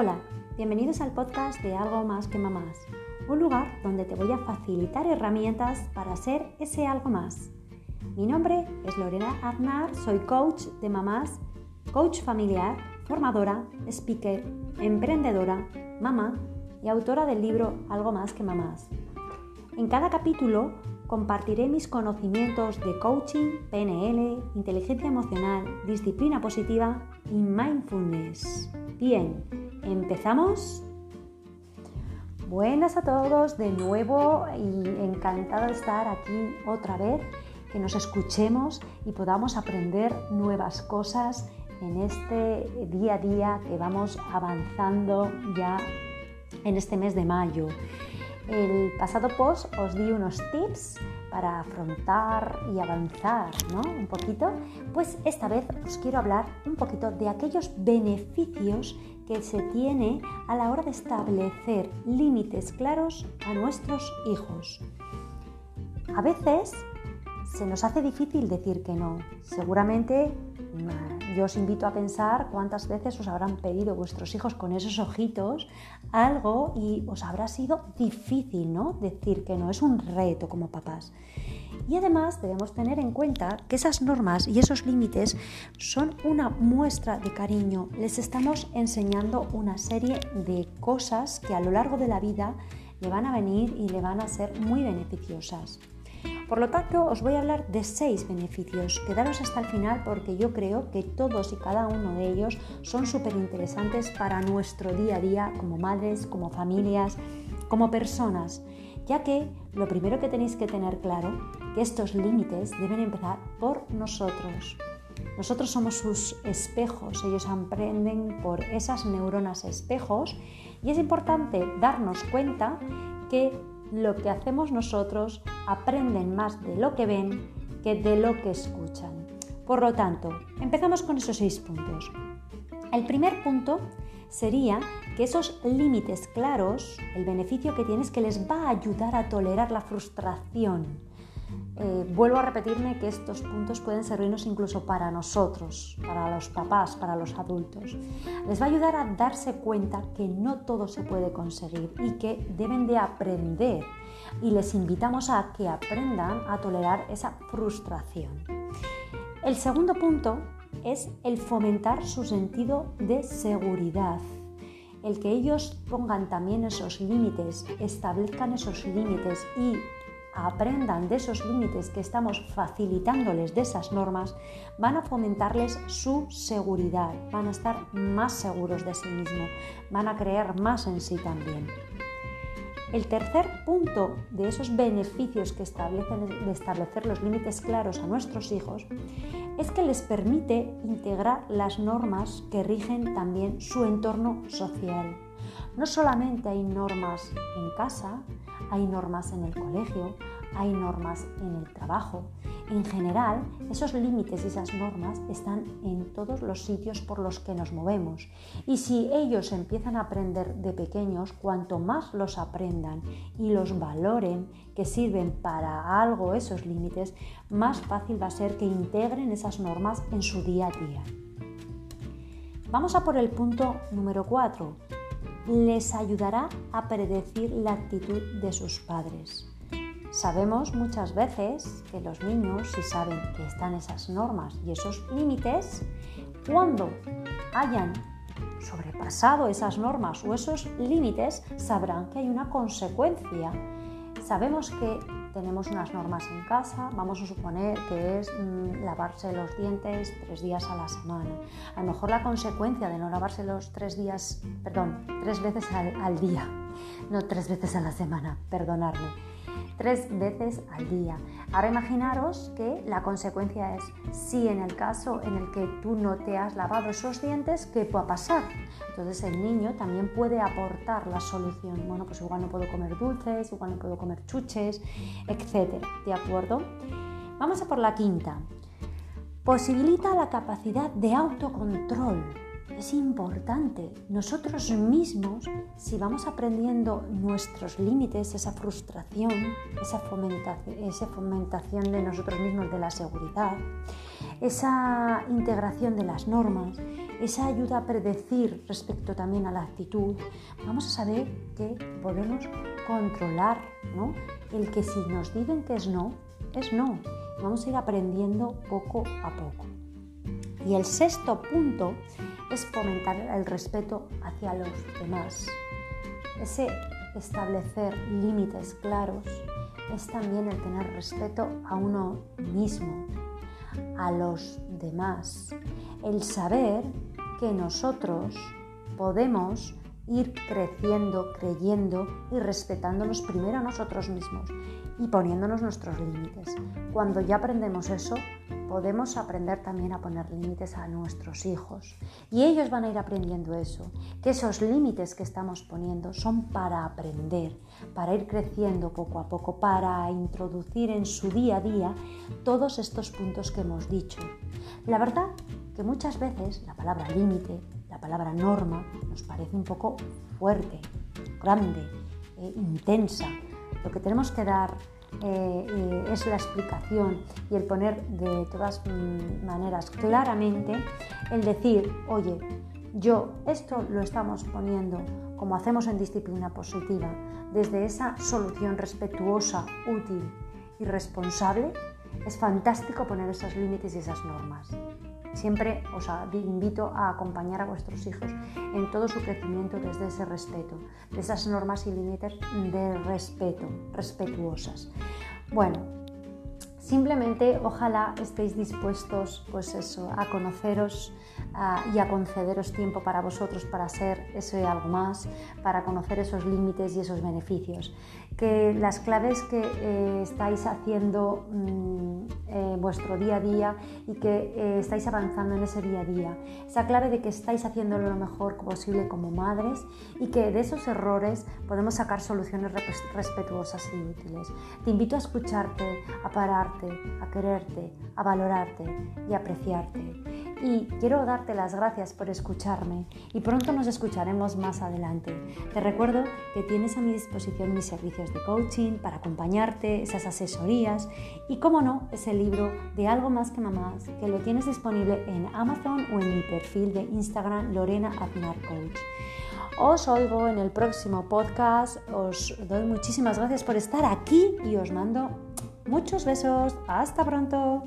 Hola, bienvenidos al podcast de Algo más que mamás, un lugar donde te voy a facilitar herramientas para ser ese algo más. Mi nombre es Lorena Aznar, soy coach de mamás, coach familiar, formadora, speaker, emprendedora, mamá y autora del libro Algo más que mamás. En cada capítulo compartiré mis conocimientos de coaching, PNL, inteligencia emocional, disciplina positiva y mindfulness. Bien, ¿empezamos? Buenas a todos de nuevo y encantada de estar aquí otra vez, que nos escuchemos y podamos aprender nuevas cosas en este día a día que vamos avanzando ya en este mes de mayo. El pasado post os di unos tips para afrontar y avanzar ¿no? un poquito, pues esta vez os quiero hablar un poquito de aquellos beneficios que se tiene a la hora de establecer límites claros a nuestros hijos. A veces se nos hace difícil decir que no. Seguramente yo os invito a pensar cuántas veces os habrán pedido vuestros hijos con esos ojitos algo y os habrá sido difícil, ¿no? Decir que no, es un reto como papás. Y además debemos tener en cuenta que esas normas y esos límites son una muestra de cariño. Les estamos enseñando una serie de cosas que a lo largo de la vida le van a venir y le van a ser muy beneficiosas. Por lo tanto, os voy a hablar de seis beneficios. Quedaros hasta el final porque yo creo que todos y cada uno de ellos son súper interesantes para nuestro día a día como madres, como familias, como personas, ya que lo primero que tenéis que tener claro que estos límites deben empezar por nosotros. Nosotros somos sus espejos, ellos aprenden por esas neuronas espejos y es importante darnos cuenta que lo que hacemos nosotros aprenden más de lo que ven que de lo que escuchan. Por lo tanto, empezamos con esos seis puntos. El primer punto sería que esos límites claros, el beneficio que tienes que les va a ayudar a tolerar la frustración, eh, vuelvo a repetirme que estos puntos pueden servirnos incluso para nosotros, para los papás, para los adultos. Les va a ayudar a darse cuenta que no todo se puede conseguir y que deben de aprender. Y les invitamos a que aprendan a tolerar esa frustración. El segundo punto es el fomentar su sentido de seguridad el que ellos pongan también esos límites, establezcan esos límites y aprendan de esos límites que estamos facilitándoles de esas normas, van a fomentarles su seguridad, van a estar más seguros de sí mismos, van a creer más en sí también. El tercer punto de esos beneficios que establecen de establecer los límites claros a nuestros hijos es que les permite integrar las normas que rigen también su entorno social. No solamente hay normas en casa, hay normas en el colegio, hay normas en el trabajo. En general, esos límites y esas normas están en todos los sitios por los que nos movemos. Y si ellos empiezan a aprender de pequeños, cuanto más los aprendan y los valoren, que sirven para algo esos límites, más fácil va a ser que integren esas normas en su día a día. Vamos a por el punto número 4. Les ayudará a predecir la actitud de sus padres. Sabemos muchas veces que los niños, si saben que están esas normas y esos límites, cuando hayan sobrepasado esas normas o esos límites, sabrán que hay una consecuencia. Sabemos que tenemos unas normas en casa, vamos a suponer que es mm, lavarse los dientes tres días a la semana. A lo mejor la consecuencia de no lavarse los tres días, perdón, tres veces al, al día, no tres veces a la semana, perdonadme tres veces al día. Ahora imaginaros que la consecuencia es si en el caso en el que tú no te has lavado esos dientes, ¿qué puede pasar? Entonces el niño también puede aportar la solución. Bueno, pues igual no puedo comer dulces, igual no puedo comer chuches, etc. ¿De acuerdo? Vamos a por la quinta. Posibilita la capacidad de autocontrol es importante. Nosotros mismos, si vamos aprendiendo nuestros límites, esa frustración, esa fomentación, de nosotros mismos de la seguridad, esa integración de las normas, esa ayuda a predecir respecto también a la actitud, vamos a saber que podemos controlar ¿no? el que si nos dicen que es no, es no. Vamos a ir aprendiendo poco a poco. Y el sexto punto es fomentar el respeto hacia los demás. Ese establecer límites claros es también el tener respeto a uno mismo, a los demás, el saber que nosotros podemos ir creciendo, creyendo y respetándonos primero a nosotros mismos y poniéndonos nuestros límites. Cuando ya aprendemos eso, podemos aprender también a poner límites a nuestros hijos. Y ellos van a ir aprendiendo eso, que esos límites que estamos poniendo son para aprender, para ir creciendo poco a poco, para introducir en su día a día todos estos puntos que hemos dicho. La verdad que muchas veces la palabra límite, la palabra norma, nos parece un poco fuerte, grande, eh, intensa. Lo que tenemos que dar eh, es la explicación y el poner de todas maneras claramente el decir, oye, yo esto lo estamos poniendo como hacemos en disciplina positiva, desde esa solución respetuosa, útil y responsable, es fantástico poner esos límites y esas normas. Siempre os invito a acompañar a vuestros hijos en todo su crecimiento desde ese respeto, de esas normas y límites de respeto, respetuosas. Bueno, simplemente ojalá estéis dispuestos pues eso, a conoceros y a concederos tiempo para vosotros para ser ese algo más, para conocer esos límites y esos beneficios. Que las claves que eh, estáis haciendo mm, eh, vuestro día a día y que eh, estáis avanzando en ese día a día, esa clave de que estáis haciendo lo mejor posible como madres y que de esos errores podemos sacar soluciones respetuosas y útiles. Te invito a escucharte, a pararte, a quererte, a valorarte y a apreciarte y quiero darte las gracias por escucharme y pronto nos escucharemos más adelante. Te recuerdo que tienes a mi disposición mis servicios de coaching para acompañarte, esas asesorías y, como no, ese libro de algo más que mamás que lo tienes disponible en Amazon o en mi perfil de Instagram Lorena Aznar Coach. Os oigo en el próximo podcast, os doy muchísimas gracias por estar aquí y os mando muchos besos. Hasta pronto.